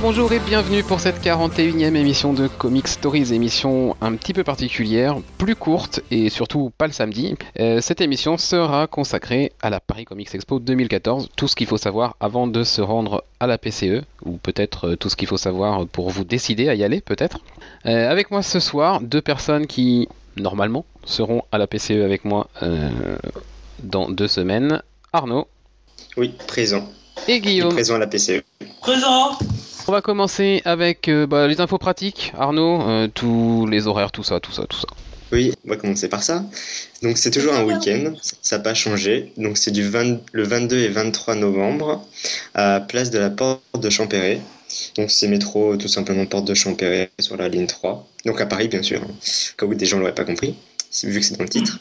Bonjour, bonjour et bienvenue pour cette 41e émission de Comic Stories, émission un petit peu particulière, plus courte et surtout pas le samedi. Euh, cette émission sera consacrée à la Paris Comics Expo 2014, tout ce qu'il faut savoir avant de se rendre à la PCE, ou peut-être euh, tout ce qu'il faut savoir pour vous décider à y aller, peut-être. Euh, avec moi ce soir, deux personnes qui, normalement, seront à la PCE avec moi dans deux semaines. Arnaud. Oui, présent. Et Guillaume. présent à la PCE. Présent. On va commencer avec euh, bah, les infos pratiques. Arnaud, euh, tous les horaires, tout ça, tout ça, tout ça. Oui, on va commencer par ça. Donc c'est toujours un week-end, ça n'a pas changé. Donc c'est du le 22 et 23 novembre à place de la porte de Champéret. Donc c'est métro tout simplement porte de Champéret sur la ligne 3. Donc à Paris bien sûr, cas où des gens l'auraient pas compris, vu que c'est dans le titre.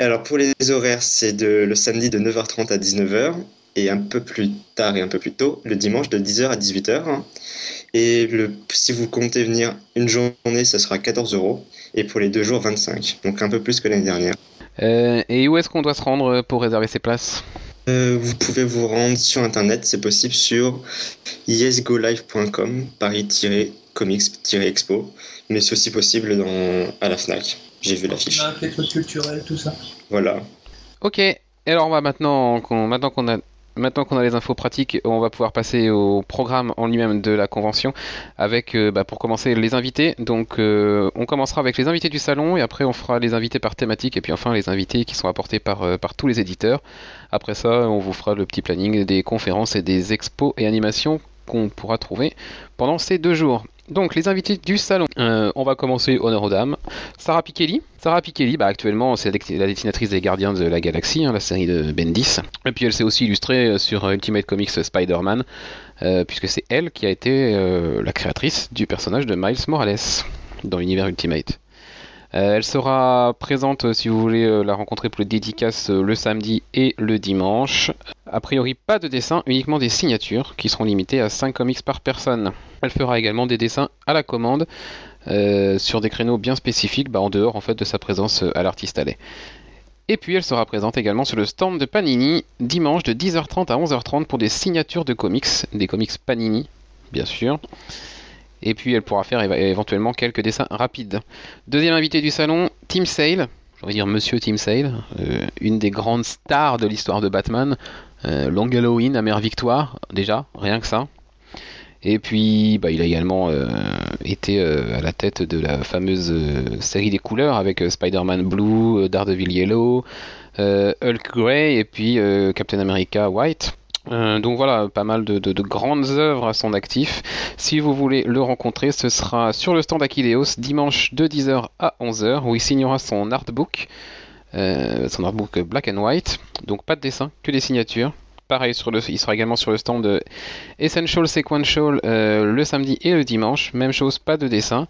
Alors pour les horaires, c'est de, le samedi de 9h30 à 19h et un peu plus tard et un peu plus tôt, le dimanche de 10h à 18h. Et le, si vous comptez venir une journée, ça sera 14 euros. Et pour les deux jours, 25. Donc un peu plus que l'année dernière. Euh, et où est-ce qu'on doit se rendre pour réserver ses places? Euh, Vous pouvez vous rendre sur Internet, c'est possible sur yesgolive.com, paris-comics-expo. Mais c'est aussi possible dans, à la FNAC. J'ai vu l'affiche. Les trucs culturels, tout ça. Voilà. Ok, alors on va maintenant qu'on maintenant qu'on a maintenant qu'on a les infos pratiques, on va pouvoir passer au programme en lui-même de la convention avec, euh, bah, pour commencer, les invités. Donc, euh, on commencera avec les invités du salon et après, on fera les invités par thématique et puis enfin les invités qui sont apportés euh, par tous les éditeurs. Après ça, on vous fera le petit planning des conférences et des expos et animations qu'on pourra trouver pendant ces deux jours. Donc les invités du salon. Euh, on va commencer honneur aux dames. Sarah Pikeli. Sarah Pikeli, bah, actuellement c'est la dessinatrice des Gardiens de la Galaxie, hein, la série de Bendis. Et puis elle s'est aussi illustrée euh, sur Ultimate Comics Spider-Man, euh, puisque c'est elle qui a été la créatrice du personnage de Miles Morales dans l'univers Ultimate. Euh, elle sera présente euh, si vous voulez euh, la rencontrer pour les dédicaces le samedi et le dimanche. A priori, pas de dessins, uniquement des signatures qui seront limitées à 5 comics par personne. Elle fera également des dessins à la commande sur des créneaux bien spécifiques, bah, en dehors en fait de sa présence à l'artiste allait. Et puis elle sera présente également sur le stand de Panini dimanche de 10h30 à 11h30 pour des signatures de comics, des comics Panini, bien sûr. Et puis elle pourra faire éventuellement quelques dessins rapides. Deuxième invité du salon, Tim Sale. Je vais dire Monsieur Tim Sale, euh, une des grandes stars de l'histoire de Batman. Euh, Long Halloween, Amère Victoire, déjà, rien que ça. Et puis, bah, il a également euh, été à la tête de la fameuse série des couleurs avec Spider-Man Blue, Daredevil Yellow, Hulk Grey et puis Captain America White. Euh, donc voilà, pas mal de, grandes œuvres à son actif. Si vous voulez le rencontrer, ce sera sur le stand Aquileos dimanche de 10h à 11h où il signera son artbook, euh, son artbook black and white. Donc pas de dessin, que des signatures. Pareil, sur le, il sera également sur le stand Essential Sequential euh, le samedi et le dimanche. Même chose, pas de dessin.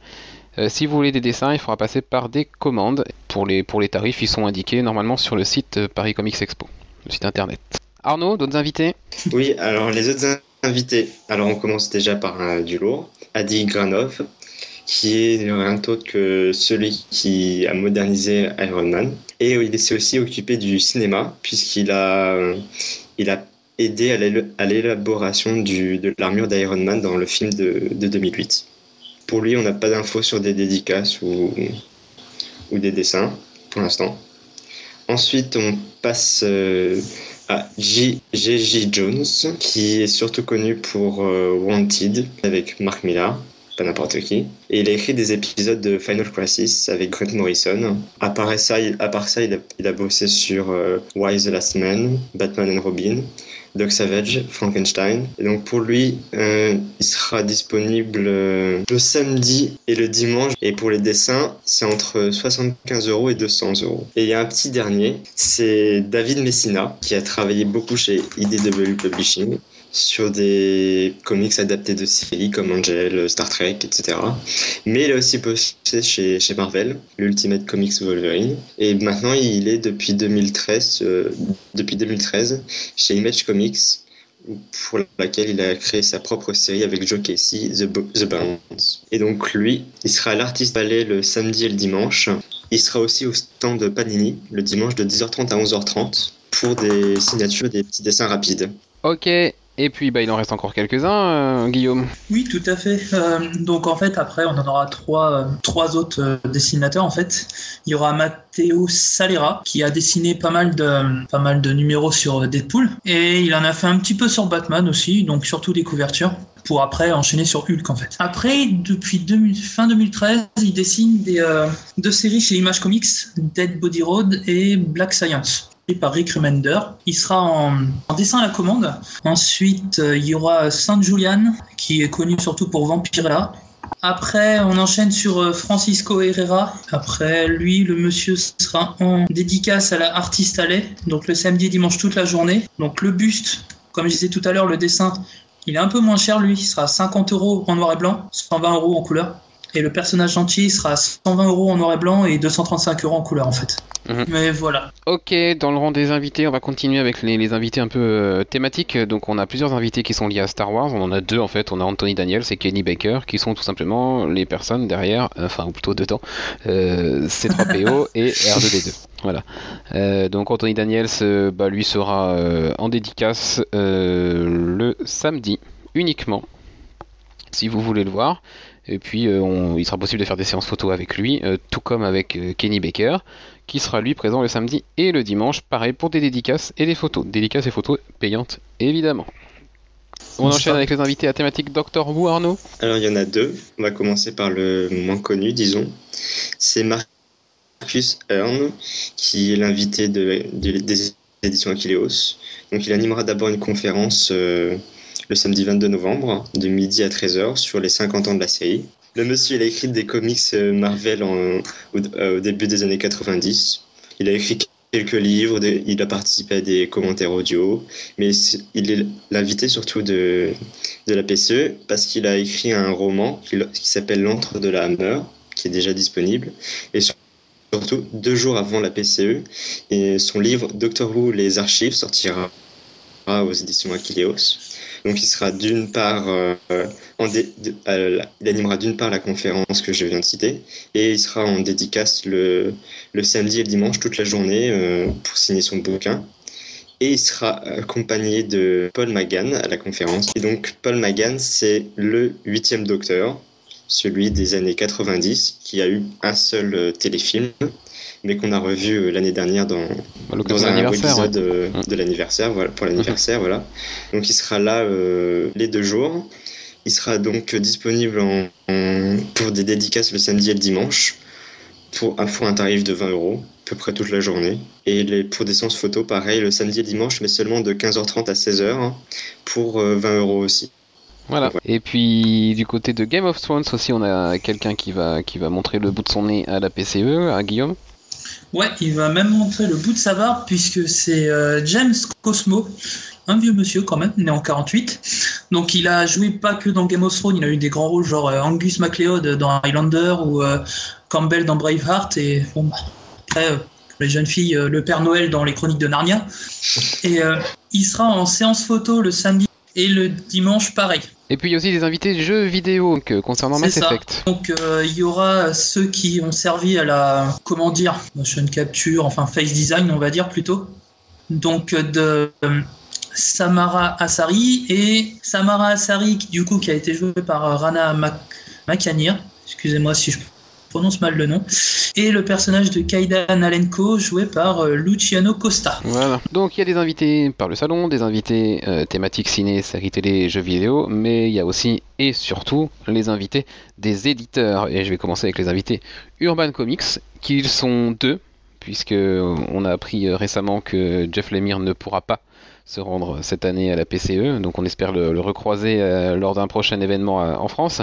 si vous voulez des dessins, il faudra passer par des commandes. Pour les, pour les tarifs, ils sont indiqués normalement sur le site Paris Comics Expo, le site internet. Arnaud, d'autres invités? Oui, alors les autres invités. Alors on commence déjà par un du lourd. Adi Granov, qui est rien d'autre que celui qui a modernisé Iron Man. Et il s'est aussi occupé du cinéma, puisqu'il a, il a aidé à l'élaboration de l'armure d'Iron Man dans le film de, 2008. Pour lui, on n'a pas d'infos sur des dédicaces ou, ou des dessins pour l'instant. Ensuite, on passe euh, à J.J. Jones, qui est surtout connu pour euh, Wanted avec Mark Millar, pas n'importe qui. Et il a écrit des épisodes de Final Crisis avec Grant Morrison. À part ça, il, à part ça, il, a, bossé sur euh, Why the Last Man, Batman and Robin, Doc Savage, Frankenstein. Et donc pour lui, euh, il sera disponible euh, le samedi et le dimanche. Et pour les dessins, c'est entre 75 euros et 200 euros. Et il y a un petit dernier, c'est David Messina, qui a travaillé beaucoup chez IDW Publishing sur des comics adaptés de séries comme Angel, Star Trek, etc. Mais il a aussi bossé chez, chez Marvel, l'Ultimate Comics Wolverine. Et maintenant, il est depuis 2013, euh, depuis 2013 chez Image Comics, pour laquelle il a créé sa propre série avec Joe Casey, The, The Bounds. Et donc lui, il sera à l'artiste ballet le samedi et le dimanche. Il sera aussi au stand de Panini le dimanche de 10h30 à 11h30 pour des signatures, des petits dessins rapides. Ok, Et puis, bah, il en reste encore quelques-uns, euh, Guillaume. Oui, tout à fait. Euh, donc en fait, après, on en aura trois, euh, trois autres dessinateurs. En fait, il y aura Matteo Salera qui a dessiné pas mal de, pas mal de numéros sur Deadpool et il en a fait un petit peu sur Batman aussi, donc surtout des couvertures pour après enchaîner sur Hulk en fait. Après, depuis 2000 fin 2013, il dessine des, deux séries chez Image Comics, Dead Body Road et Black Science par Rick Remender. Il sera en, dessin à la commande. Ensuite, euh, il y aura Saint Julian, qui est connu surtout pour Vampirella. Après, on enchaîne sur euh, Francisco Herrera. Après, lui, le monsieur sera en dédicace à la Artiste Alley, donc le samedi et dimanche toute la journée. Donc le buste, comme je disais tout à l'heure, le dessin, il est un peu moins cher, lui. Il sera à 50 euros en noir et blanc, 120 euros en couleur. Et le personnage gentil sera à 120 euros en noir et blanc et 235 euros en couleur, en fait. Mhm. Mais voilà. Ok, dans le rang des invités, on va continuer avec les, les invités un peu euh, thématiques. Donc, on a plusieurs invités qui sont liés à Star Wars. On en a deux en fait. On a Anthony Daniels et Kenny Baker, qui sont tout simplement les personnes derrière, enfin, ou plutôt dedans, euh, C3PO et R2D2. Voilà. Euh, donc, Anthony Daniels, euh, bah, lui sera euh, en dédicace euh, le samedi uniquement, si vous voulez le voir. Et puis, euh, on- il sera possible de faire des séances photos avec lui, euh, tout comme avec euh, Kenny Baker, qui sera lui présent le samedi et le dimanche, pareil pour des dédicaces et des photos. Dédicaces et photos payantes, évidemment. On enchaîne avec les invités à thématique Doctor Who, Arnaud. Alors il y en a deux. On va commencer par le moins connu, disons. C'est Marcus Hearn, qui est l'invité de, de- des éditions Aquileos. Donc il animera d'abord une conférence euh, le samedi 22 novembre, de midi à 13h, sur les 50 ans de la série. Le monsieur, il a écrit des comics euh, Marvel euh, au début des années 90. Il a écrit quelques livres, il a participé à des commentaires audio, mais il est l'invité surtout de, de la PCE parce qu'il a écrit un roman qui, s'appelle L'antre de la Hammer, qui est déjà disponible, et sur- surtout deux jours avant la PCE, son livre Doctor Who les archives sortira aux éditions Aquileos. Donc il sera d'une part euh, euh, il animera d'une part la conférence que je viens de citer et il sera en dédicace le, samedi et le dimanche toute la journée euh, pour signer son bouquin et il sera accompagné de Paul Magan à la conférence. Et donc Paul Magan, c'est le huitième docteur, celui des années 90, qui a eu un seul téléfilm, mais qu'on a revu euh, l'année dernière dans, dans un épisode euh, Mm. de l'anniversaire, voilà, pour l'anniversaire, voilà. Donc il sera là euh, les deux jours. Il sera donc disponible en, en- pour des dédicaces le samedi et le dimanche pour pour un tarif de 20 euros, à peu près toute la journée. Et les, pour des séances photos, pareil, le samedi et le dimanche, mais seulement de 15h30 à 16h hein, pour euh, 20 euros aussi. Voilà. Et puis du côté de Game of Thrones aussi, on a quelqu'un qui va qui va montrer le bout de son nez à la PCE, à Guillaume? Ouais, il va même montrer le bout de sa barbe puisque c'est euh, James Cosmo, un vieux monsieur quand même, né en 48. Donc il a joué pas que dans Game of Thrones, il a eu des grands rôles genre euh, Angus MacLeod dans Highlander ou euh, Campbell dans Braveheart et bah, après les jeunes filles, le Père Noël dans les Chroniques de Narnia. Et il sera en séance photo le samedi et le dimanche pareil. Et puis il y a aussi des invités jeux vidéo donc, euh, concernant Mass ça. Effect. Donc euh, il y aura ceux qui ont servi à la comment dire motion capture, enfin face design on va dire plutôt. Donc de euh, Samara Asari et Samara Asari du coup qui a été jouée par Rana Mak- Makanir. Excusez-moi si je prononce mal le nom. Et le personnage de Kaidan Alenko joué par euh, Luciano Costa. Voilà. Donc il y a des invités par le salon, des invités euh, thématiques ciné, séries télé, jeux vidéo, mais il y a aussi et surtout les invités des éditeurs. Et je vais commencer avec les invités Urban Comics, qui sont deux, puisque on a appris euh, récemment que Jeff Lemire ne pourra pas se rendre cette année à la PCE, donc on espère le, recroiser euh, lors d'un prochain événement euh, en France.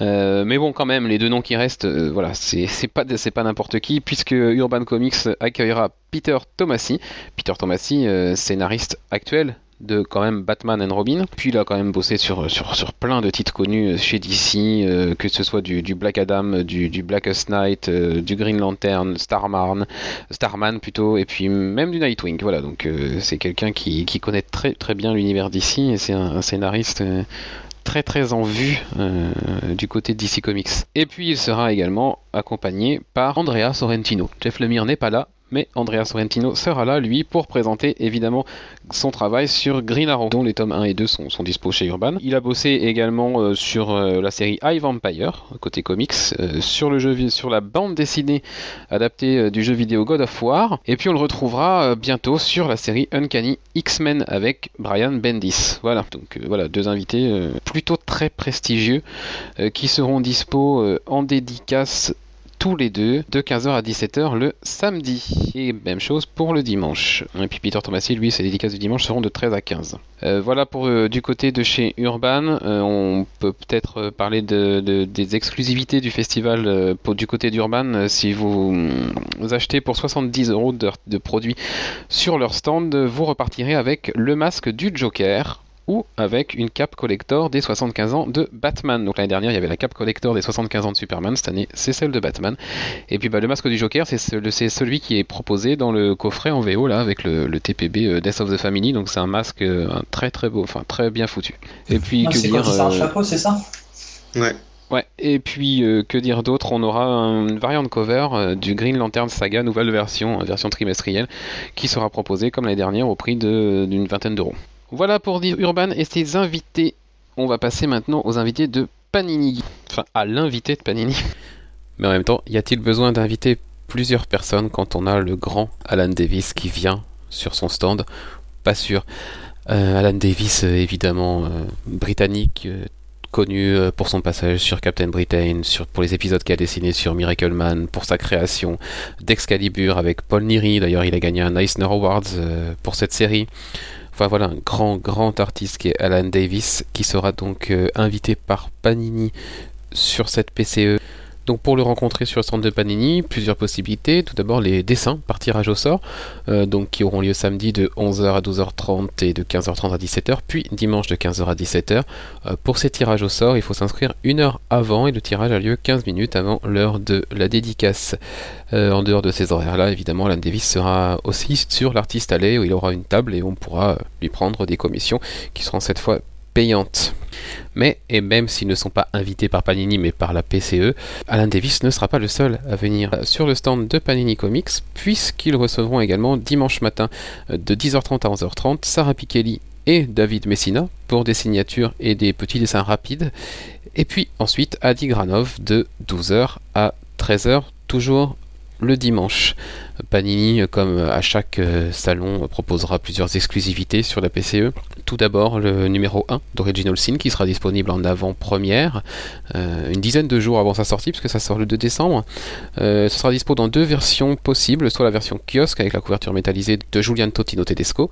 Euh, mais bon, quand même, les deux noms qui restent, voilà, c'est pas pas n'importe qui, puisque Urban Comics accueillera Peter Tomasi. Peter Tomasi, scénariste actuel de quand même Batman and Robin. Puis il a quand même bossé sur, sur, sur plein de titres connus chez DC, euh, que ce soit du, Black Adam, du, du Blackest Night, euh, du Green Lantern, Starman, Starman plutôt, et puis même du Nightwing. Voilà, donc euh, c'est quelqu'un qui, qui connaît très très bien l'univers DC et c'est un, scénariste euh, très très en vue euh, du côté de DC Comics. Et puis il sera également accompagné par Andrea Sorrentino. Jeff Lemire n'est pas là, mais Andrea Sorrentino sera là, lui, pour présenter évidemment son travail sur Green Arrow, dont les tomes 1 et 2 sont, dispo chez Urban. Il a bossé également euh, sur euh, la série I Vampire, côté comics, euh, sur, sur la bande dessinée adaptée du jeu vidéo God of War, et puis on le retrouvera bientôt sur la série Uncanny X-Men avec Brian Bendis. Voilà, donc voilà, deux invités plutôt très prestigieux qui seront dispo en dédicace tous les deux de 15h à 17h le samedi. Et même chose pour le dimanche. Et puis Peter Thomasy, lui, ses dédicaces du dimanche seront de 13 à 15. Euh, voilà pour euh, du côté de chez Urban. Euh, on peut peut-être parler de, des exclusivités du festival du côté d'Urban. si vous, achetez pour 70 euros de produits sur leur stand, vous repartirez avec le masque du Joker ou avec une cape collector des 75 ans de Batman. Donc l'année dernière, il y avait la cape collector des 75 ans de Superman, cette année, c'est celle de Batman. Et puis bah, le masque du Joker, c'est celui qui est proposé dans le coffret en VO, là, avec le, TPB euh, Death of the Family. Donc c'est un masque euh, très très beau, enfin très bien foutu. Et puis, ah, que dire. C'est un euh, chapeau, c'est ça? Ouais. Ouais, et puis que dire d'autre? On aura une variante cover du Green Lantern Saga, nouvelle version, version trimestrielle, qui sera proposée comme l'année dernière au prix d'une vingtaine d'euros. Voilà pour dire Urban et ses invités. On va passer maintenant aux invités de Panini. Enfin, à l'invité de Panini. Mais en même temps, y a-t-il besoin d'inviter plusieurs personnes quand on a le grand Alan Davis qui vient sur son stand? Pas sûr. Euh, Alan Davis, euh, évidemment, euh, britannique, connu pour son passage sur Captain Britain, pour les épisodes qu'il a dessinés sur Miracle Man, pour sa création d'Excalibur avec Paul Neary. D'ailleurs, il a gagné un Eisner Awards pour cette série. Enfin voilà, un grand, grand artiste qui est Alan Davis, qui sera donc euh, invité par Panini sur cette PCE. Donc pour le rencontrer sur le centre de Panini, plusieurs possibilités. Tout d'abord les dessins par tirage au sort, euh, donc qui auront lieu samedi de 11h à 12h30 et de 15h30 à 17h, puis dimanche de 15h à 17h. Euh, pour ces tirages au sort, il faut s'inscrire une heure avant et le tirage a lieu 15 minutes avant l'heure de la dédicace. Euh, en dehors de ces horaires-là, évidemment, Alan Davis sera aussi sur l'artiste allée où il aura une table et on pourra lui prendre des commissions qui seront cette fois payantes. Mais, et même s'ils ne sont pas invités par Panini mais par la PCE, Alan Davis ne sera pas le seul à venir sur le stand de Panini Comics, puisqu'ils recevront également dimanche matin de 10h30 à 11h30 Sarah Pikeli et David Messina pour des signatures et des petits dessins rapides. Et puis ensuite Adi Granov de 12h à 13h, toujours le dimanche. Panini, comme à chaque euh, salon, proposera plusieurs exclusivités sur la PCE. Tout d'abord, le numéro 1 d'Original Sin qui sera disponible en avant-première, euh, une dizaine de jours avant sa sortie, puisque ça sort le 2 décembre. Euh, ce sera dispo dans deux versions possibles, soit la version kiosque avec la couverture métallisée de Julian Totino Tedesco,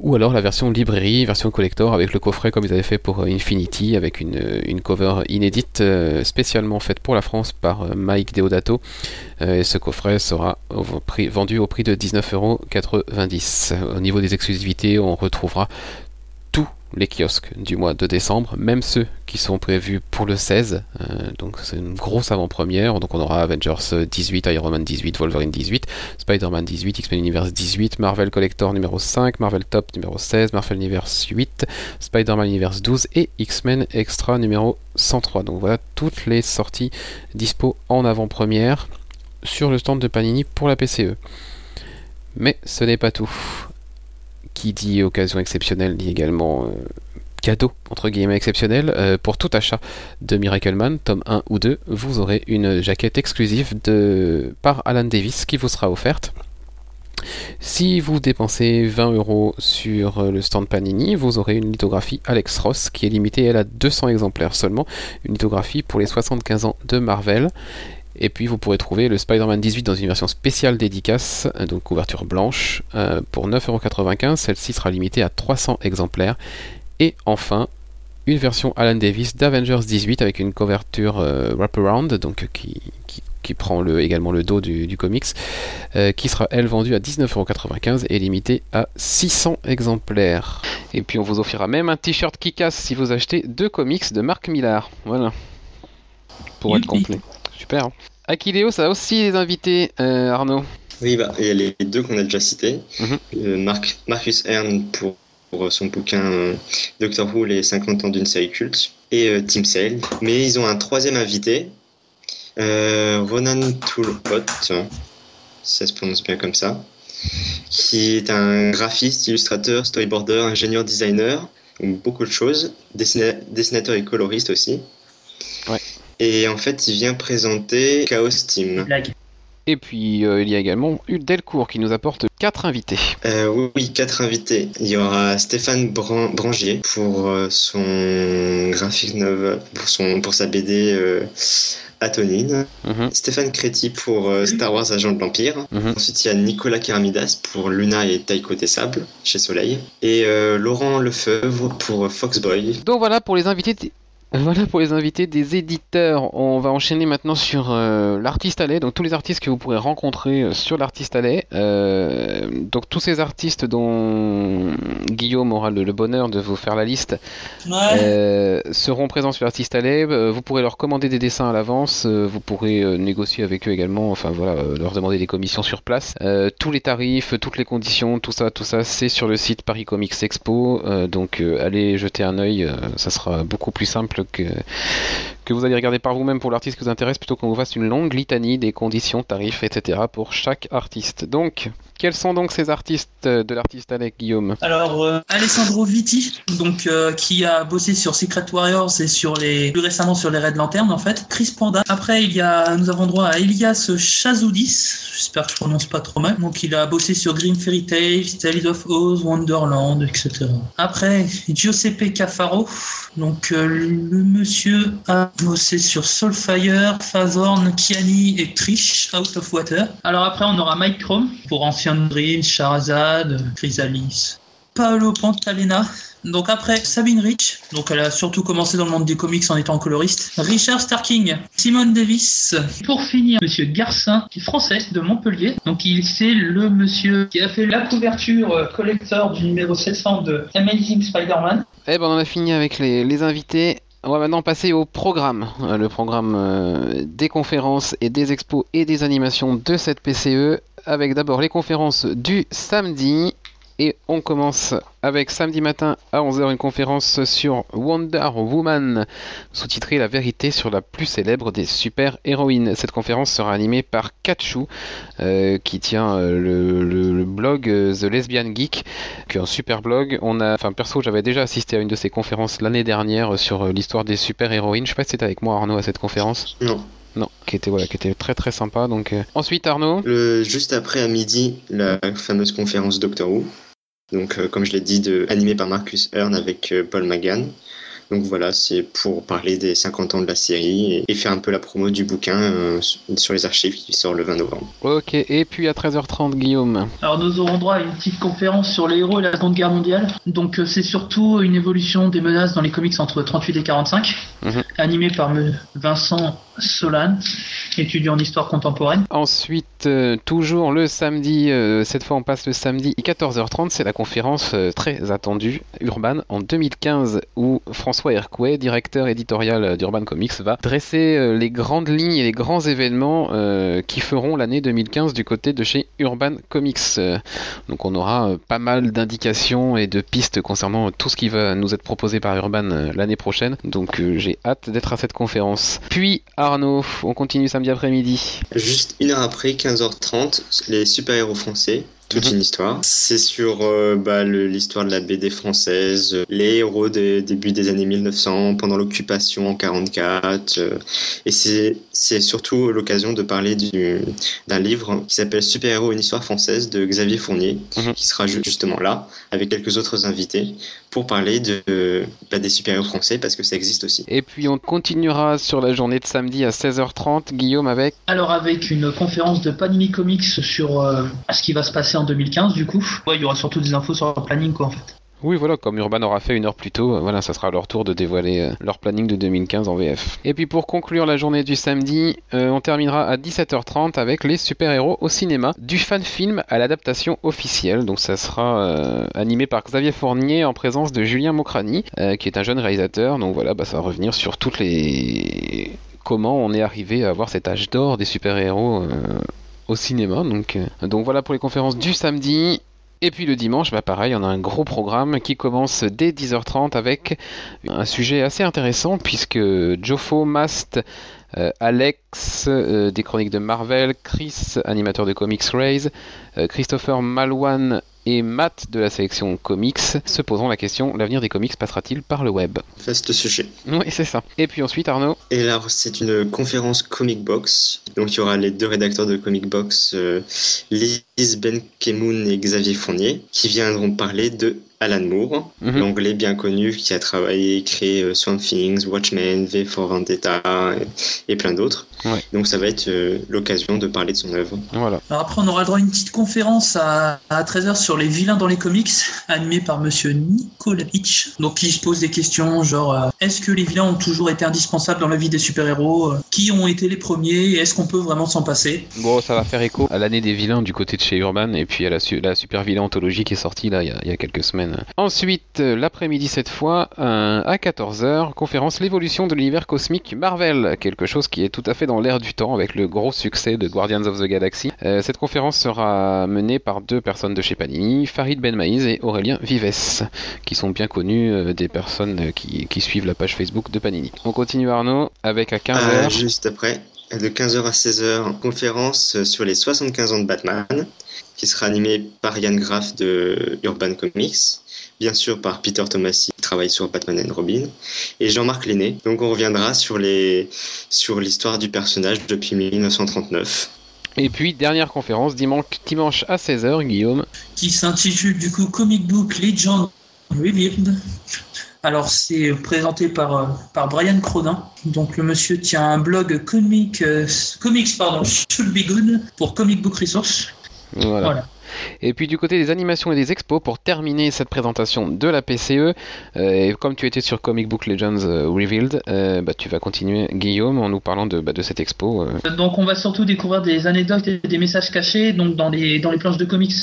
ou alors la version librairie, version collector avec le coffret comme ils avaient fait pour euh, Infinity, avec une, une cover inédite euh, spécialement faite pour la France par euh, Mike Deodato. et ce coffret sera vendu au prix de 19,90€. Au niveau des exclusivités, on retrouvera les kiosques du mois de décembre, même ceux qui sont prévus pour le 16. Euh, donc c'est une grosse avant-première. Donc on aura Avengers 18, Iron Man 18, Wolverine 18, Spider-Man 18, X-Men Universe 18, Marvel Collector numéro 5, Marvel Top numéro 16, Marvel Universe 8, Spider-Man Universe 12 et X-Men Extra numéro 103. Donc voilà toutes les sorties dispo en avant-première sur le stand de Panini pour la PCE. Mais ce n'est pas tout qui dit occasion exceptionnelle dit également euh, cadeau entre guillemets exceptionnel. Euh, pour tout achat de Miracle Man, tome 1 ou 2, vous aurez une jaquette exclusive de par Alan Davis qui vous sera offerte. Si vous dépensez 20 euros sur le stand Panini, vous aurez une lithographie Alex Ross qui est limitée elle à 200 exemplaires seulement, une lithographie pour les 75 ans de Marvel. Et puis vous pourrez trouver le Spider-Man 18 dans une version spéciale dédicace, euh, donc couverture blanche, euh, pour 9,95€. Celle-ci sera limitée à 300 exemplaires. Et enfin, une version Alan Davis d'Avengers 18 avec une couverture euh, wraparound, donc qui, qui, prend le, également le dos du, comics, qui sera elle vendue à 19,95€ et limitée à 600 exemplaires. Et puis on vous offrira même un t-shirt qui casse si vous achetez deux comics de Mark Millar. Voilà. Pour être complet. Super. Aquileo, ça a aussi des invités, euh, Arnaud. Oui, bah, il y a les deux qu'on a déjà cités. Mhm. Euh, Marcus Ern pour, son bouquin euh, Doctor Who, les 50 ans d'une série culte, et Tim Sale. Mais ils ont un troisième invité, Ronan Toulpot, ça se prononce bien comme ça, qui est un graphiste, illustrateur, storyboarder, ingénieur, designer, beaucoup de choses, dessinateur et coloriste aussi. Et en fait, il vient présenter Chaos Team. Blague. Et puis euh, il y a également Hugues Delcourt qui nous apporte quatre invités. Euh, oui, quatre invités. Il y aura Stéphane Bran- Brangier pour euh, son graphic novel, pour, son, pour sa BD euh, Atonine. Mhm. Stéphane Créti pour euh, Star Wars Agent de l'Empire. Mhm. Ensuite, il y a Nicolas Keramidas pour Luna et Taiko des Sables chez Soleil. Et euh, Laurent Lefebvre pour Foxboy. Donc voilà pour les invités. Voilà pour les invités des éditeurs. On va enchaîner maintenant sur euh, l'artiste allais. Donc tous les artistes que vous pourrez rencontrer euh, sur l'artiste allais. Euh, donc tous ces artistes dont Guillaume aura le, le bonheur de vous faire la liste Ouais. euh, seront présents sur l'artiste allais. Euh, vous pourrez leur commander des dessins à l'avance. Vous pourrez négocier avec eux également. Enfin voilà, leur demander des commissions sur place. Tous les tarifs, toutes les conditions, tout ça, tout ça, c'est sur le site Paris Comics Expo. Donc allez jeter un œil. ça sera beaucoup plus simple que que vous allez regarder par vous-même pour l'artiste qui vous intéresse plutôt qu'on vous fasse une longue litanie des conditions, tarifs, etc. pour chaque artiste. Donc, quels sont donc ces artistes euh, de l'artiste avec Guillaume? Alors, euh, Alessandro Vitti, donc, euh, qui a bossé sur Secret Warriors et sur les, plus récemment sur les Red Lantern, en fait. Chris Panda. Après, il y a, nous avons droit à Elias Chazoudis. J'espère que je prononce pas trop mal. Donc, il a bossé sur Green Fairy Tales, Tales of Oz, Wonderland, etc. Après, Giuseppe Cafaro. Donc, le monsieur a bossé sur Soulfire, Fazorn, Kiani et Trish, Out of Water. Alors après, on aura Mike Chrome pour Ancient Dreams, Charazade, Chrysalis. Paolo Pantalena. Donc après, Sabine Rich. Donc elle a surtout commencé dans le monde des comics en étant coloriste. Richard Starking. Simone Davis. Pour finir, Monsieur Garcin, qui est français de Montpellier. Donc il c'est le monsieur qui a fait la couverture euh, collector du numéro 700 de Amazing Spider-Man. Eh ben, on a fini avec les invités. On va maintenant passer au programme. Euh, Le programme euh, des conférences et des expos et des animations de cette PCE. Avec d'abord les conférences du samedi. Et on commence avec samedi matin à 11h une conférence sur Wonder Woman, sous-titrée La vérité sur la plus célèbre des super-héroïnes. Cette conférence sera animée par Kachu, euh, qui tient euh, le, le- le blog euh, The Lesbian Geek, qui est un super blog. On a, enfin perso, j'avais déjà assisté à une de ces conférences l'année dernière euh, sur l'histoire des super-héroïnes. Je sais pas si c'était avec moi Arnaud à cette conférence. Non. Non, qui était voilà, qui était très très sympa. Donc ensuite Arnaud. Le, juste après, à midi, la fameuse conférence Doctor Who. Donc, euh, comme je l'ai dit, de, animée par Marcus Hearn avec euh, Paul Magan. Donc voilà, c'est pour parler des 50 ans de la série et, et faire un peu la promo du bouquin euh, sur les archives qui sort le 20 novembre. Ok, et puis à 13h30 Guillaume. Alors nous aurons droit à une petite conférence sur les héros et la Seconde Guerre mondiale. Donc euh, c'est surtout une évolution des menaces dans les comics entre 38 et 45, Mhm. animé par Vincent Solan, étudiant en histoire contemporaine. Ensuite, euh, toujours le samedi, euh, cette fois on passe le samedi 14h30, c'est la conférence euh, très attendue Urban en 2015 où François Hercouet, directeur éditorial d'Urban Comics, va dresser euh, les grandes lignes et les grands événements euh, qui feront l'année 2015 du côté de chez Urban Comics. Euh, donc on aura pas mal d'indications et de pistes concernant tout ce qui va nous être proposé par Urban l'année prochaine. Donc j'ai hâte d'être à cette conférence. Puis Arnaud, on continue samedi après-midi. Juste une heure après, 15h30, les super-héros français. Toute Mhm. une histoire. C'est sur euh, bah, l'histoire de la BD française, euh, les héros des début des années 1900, pendant l'occupation en 44. euh, et c'est surtout l'occasion de parler du- d'un livre qui s'appelle Super-héros, une histoire française de Xavier Fournier, Mhm. qui sera ju- justement là, avec quelques autres invités, pour parler de, bah, des super-héros français, parce que ça existe aussi. Et puis on continuera sur la journée de samedi à 16h30, Guillaume avec... Alors avec une conférence de Panini Comics sur euh, ce qui va se passer en 2015 du coup. Il y aura surtout des infos sur le planning quoi en fait. Oui voilà, comme Urban aura fait une heure plus tôt, euh, voilà, ça sera leur tour de dévoiler euh, leur planning de 2015 en VF. Et puis pour conclure la journée du samedi, euh, on terminera à 17h30 avec les super-héros au cinéma, du fan-film à l'adaptation officielle. Donc ça sera animé par Xavier Fournier en présence de Julien Mocrani, euh, qui est un jeune réalisateur. Donc voilà, bah, ça va revenir sur toutes les... comment on est arrivé à avoir cet âge d'or des super-héros au cinéma. Donc, euh, donc voilà pour les conférences du samedi. Et puis le dimanche, bah pareil, on a un gros programme qui commence dès 10h30 avec un sujet assez intéressant puisque Joffo Mast Alex des chroniques de Marvel, Chris, animateur de Comics Raise, Christopher Malouane et Matt de la sélection comics se posant la question l'avenir des comics passera-t-il par le web? Vaste sujet. Oui, c'est ça. Et puis ensuite, Arnaud? Et là, c'est une conférence Comic Box. Donc, il y aura les deux rédacteurs de Comic Box, euh, Lise Benkemoun et Xavier Fournier, qui viendront parler de Alan Moore, mhm. l'anglais bien connu qui a travaillé et créé euh, Swamp Things, Watchmen, V for Vendetta et, plein d'autres. Donc ça va être euh, l'occasion de parler de son œuvre. Voilà. Alors après, on aura le droit à une petite conférence à, à 13h sur les vilains dans les comics, animée par monsieur Nikolavitch. Donc qui se pose des questions genre euh, est-ce que les vilains ont toujours été indispensables dans la vie des super-héros? Qui ont été les premiers? Est-ce qu'on peut vraiment s'en passer? Bon, ça va faire écho à l'année des vilains du côté de chez Urban et puis à la, la super vilain anthologie qui est sortie là il y a quelques semaines. Ensuite, euh, l'après-midi cette fois, à 14h, conférence L'évolution de l'univers cosmique Marvel, quelque chose qui est tout à fait dans l'air du temps avec le gros succès de Guardians of the Galaxy. Euh, cette conférence sera menée par deux personnes de chez Panini, Farid Benmaïz et Aurélien Vives, qui sont bien connus euh, des personnes qui, suivent la page Facebook de Panini. On continue Arnaud avec à 15h. juste après, de 15h à 16h, conférence sur les 75 ans de Batman qui sera animé par Yann Graff de Urban Comics, bien sûr par Peter Tomasi qui travaille sur Batman and Robin, et Jean-Marc Lenné. Donc on reviendra sur les sur l'histoire du personnage depuis 1939. Et puis, dernière conférence, dimanche, dimanche à 16h, Guillaume. Qui s'intitule du coup Comic Book Legend Revealed. Alors, c'est présenté par, euh, par Brian Crodin. Donc, le monsieur tient un blog comic, euh, comics pardon, should be good pour Comic Book Resource. Voilà. Et puis du côté des animations et des expos, pour terminer cette présentation de la PCE, euh, et comme tu étais sur Comic Book Legends euh, Revealed, euh, bah, tu vas continuer Guillaume en nous parlant de, bah, de cette expo. Donc on va surtout découvrir des anecdotes et des messages cachés donc dans les, dans les planches de comics.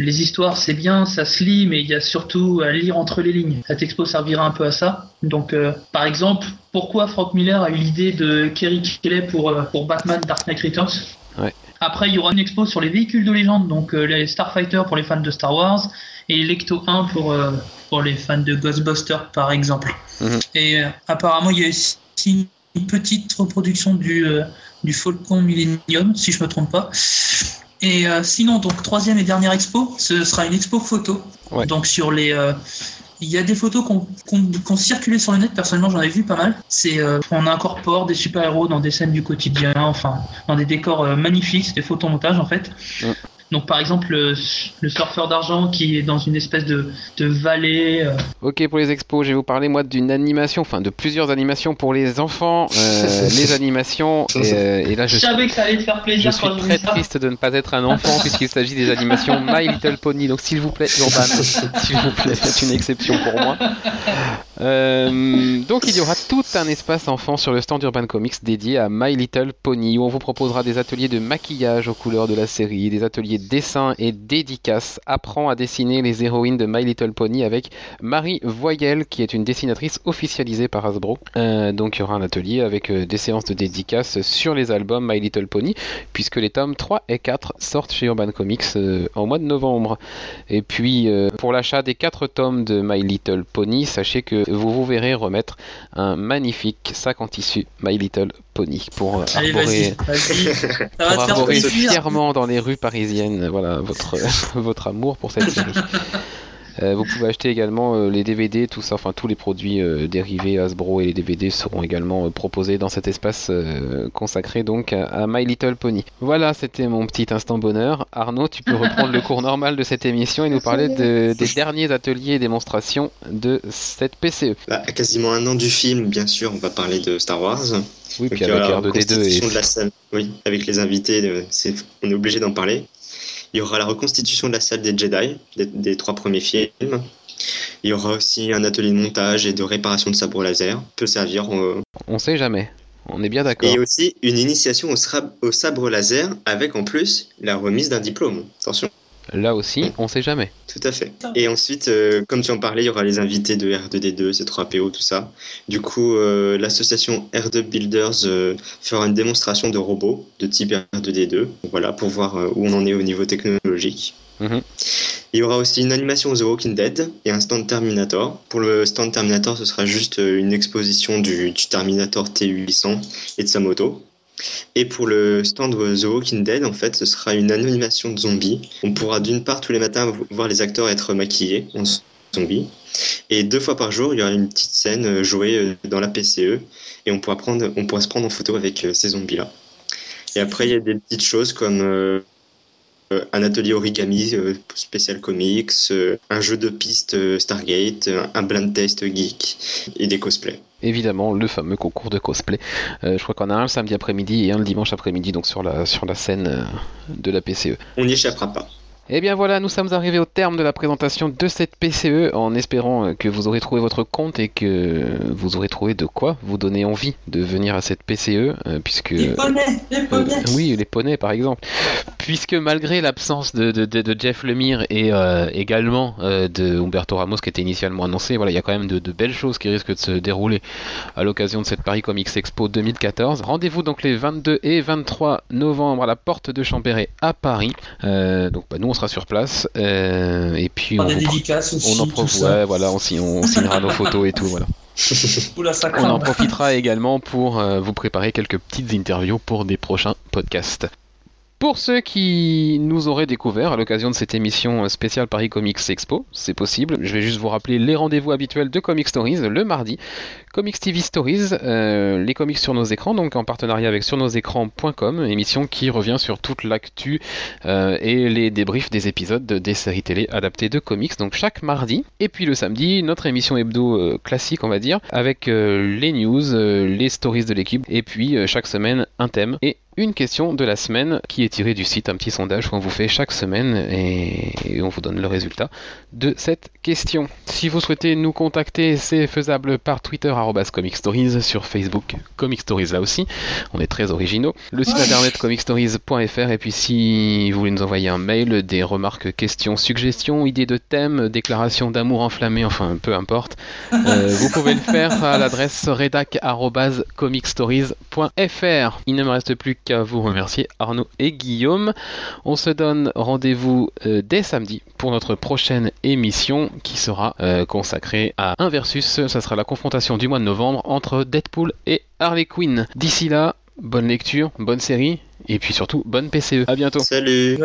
Les histoires, c'est bien, ça se lit, mais il y a surtout à lire entre les lignes. Cette expo servira un peu à ça. Donc, par exemple, pourquoi Frank Miller a eu l'idée de Kerry Kelly pour, pour Batman Dark Knight Returns? Ouais. Après, il y aura une expo sur les véhicules de légende, donc euh, les Starfighter pour les fans de Star Wars et l'Ecto 1 pour, euh, pour les fans de Ghostbusters, par exemple. Mhm. Et euh, apparemment, il y a aussi une petite reproduction du, du Falcon Millennium, si je me trompe pas. Et sinon, donc troisième et dernière expo, ce sera une expo photo. Donc sur les il y a des photos qui ont circulé sur le net, personnellement j'en ai vu pas mal. C'est euh, on incorpore des super-héros dans des scènes du quotidien, enfin dans des décors euh, magnifiques, c'est des photomontages en fait. Donc par exemple le, surfeur d'argent qui est dans une espèce de, de vallée. Euh. Ok pour les expos, je vais vous parler moi d'une animation, enfin de plusieurs animations pour les enfants. Euh, les animations euh, et, là je, savais que ça allait te faire plaisir. Je suis très triste de ne pas être un enfant puisqu'il s'agit des animations My Little Pony. Donc s'il vous plaît Urban, s'il vous plaît, faites une exception pour moi. Donc il y aura tout un espace enfant sur le stand Urban Comics dédié à My Little Pony où on vous proposera des ateliers de maquillage aux couleurs de la série, des ateliers dessin et dédicace apprend à dessiner les héroïnes de My Little Pony avec Marie Voyelle qui est une dessinatrice officialisée par Hasbro. Euh, donc il y aura un atelier avec euh, des séances de dédicace sur les albums My Little Pony puisque les tomes 3 et 4 sortent chez Urban Comics euh, en mois de novembre. Et puis pour l'achat des 4 tomes de My Little Pony, sachez que vous vous verrez remettre un magnifique sac en tissu My Little Pony pour arborer, fièrement dans les rues parisiennes. Voilà votre, votre amour pour cette série. Euh, vous pouvez acheter également euh, les DVD, tout ça, enfin tous les produits euh, dérivés Hasbro et les DVD seront également proposés dans cet espace consacré donc à, My Little Pony. Voilà, c'était mon petit instant bonheur. Arnaud, tu peux reprendre le cours normal de cette émission et nous parler des derniers ateliers et démonstrations de cette PCE. Bah, quasiment un an du film, bien sûr, on va parler de Star Wars. Oui, puis avec R2D2 et... la salle, oui, avec les invités, on est obligé d'en parler. Il y aura la reconstitution de la salle des Jedi, des, trois premiers films. Il y aura aussi un atelier de montage et de réparation de sabres laser. Peut servir. On On sait jamais. On est bien d'accord. Et aussi une initiation au, au, sabre laser avec en plus la remise d'un diplôme. Attention. Là aussi, on sait jamais. Tout à fait. Et ensuite, euh, comme tu en parlais, il y aura les invités de R2D2, C3PO, tout ça. Du coup, euh, l'association R2 Builders euh, fera une démonstration de robots de type R2D2, voilà, pour voir où on en est au niveau technologique. Mhm. Il y aura aussi une animation The Walking Dead et un stand Terminator. Pour le stand Terminator, ce sera juste une exposition du, du Terminator T800 et de sa moto. Et pour le stand The Walking Dead, en fait, ce sera une animation de zombies. On pourra d'une part tous les matins voir les acteurs être maquillés en zombies. Et deux fois par jour, il y aura une petite scène jouée dans la PCE. Et on pourra, on pourra se prendre en photo avec ces zombies-là. Et après, il y a des petites choses comme euh, un atelier origami euh, spécial comics, euh, un jeu de piste Stargate, un blind test geek et des cosplays évidemment le fameux concours de cosplay. je crois qu'on a un le samedi après-midi et un le dimanche après-midi, donc sur la, sur la scène de la PCE. On n'y échappera pas. Et eh bien voilà, nous sommes arrivés au terme de la présentation de cette PCE en espérant euh, que vous aurez trouvé votre compte et que vous aurez trouvé de quoi vous donner envie de venir à cette PCE euh, puisque les poneys, les poneys. oui, les poneys par exemple. Puisque malgré l'absence de, de, Jeff Lemire et également de Humberto Ramos qui était initialement annoncé, voilà, il y a quand même de, belles choses qui risquent de se dérouler à l'occasion de cette Paris Comics Expo 2014. Rendez-vous donc les 22 et 23 novembre à la porte de Champéret à Paris. donc bah, nous on sera sur place euh, et puis on, on en profite, voilà, on, signera nos photos et tout, voilà. on en profitera également pour euh, vous préparer quelques petites interviews pour des prochains podcasts. Pour ceux qui nous auraient découvert à l'occasion de cette émission spéciale Paris Comics Expo, c'est possible. Je vais juste vous rappeler les rendez-vous habituels de Comic Stories le mardi. Comics TV Stories, euh, les comics sur nos écrans, donc en partenariat avec surnosécrans.com, émission qui revient sur toute l'actu euh, et les débriefs des épisodes des séries télé adaptées de comics, donc chaque mardi. Et puis le samedi, notre émission hebdo euh, classique, on va dire, avec les news, les stories de l'équipe, et puis chaque semaine un thème et une question de la semaine qui est tirée du site, un petit sondage qu'on vous fait chaque semaine et, on vous donne le résultat de cette question. Si vous souhaitez nous contacter, c'est faisable par Twitter Comic Stories, sur Facebook Comic Stories là aussi, on est très originaux. Le site internet comicstories.fr et puis si vous voulez nous envoyer un mail, des remarques, questions, suggestions, idées de thèmes, déclarations d'amour enflammées, enfin peu importe, euh, vous pouvez le faire à l'adresse redac.comicstories.fr. Il ne me reste plus qu'à vous remercier Arnaud et Guillaume. On se donne rendez-vous euh, dès samedi pour notre prochaine émission qui sera euh, consacrée à un versus. Ça sera la confrontation du mois de novembre entre Deadpool et Harley Quinn. D'ici là, bonne lecture, bonne série et puis surtout bonne PCE. À bientôt. Salut.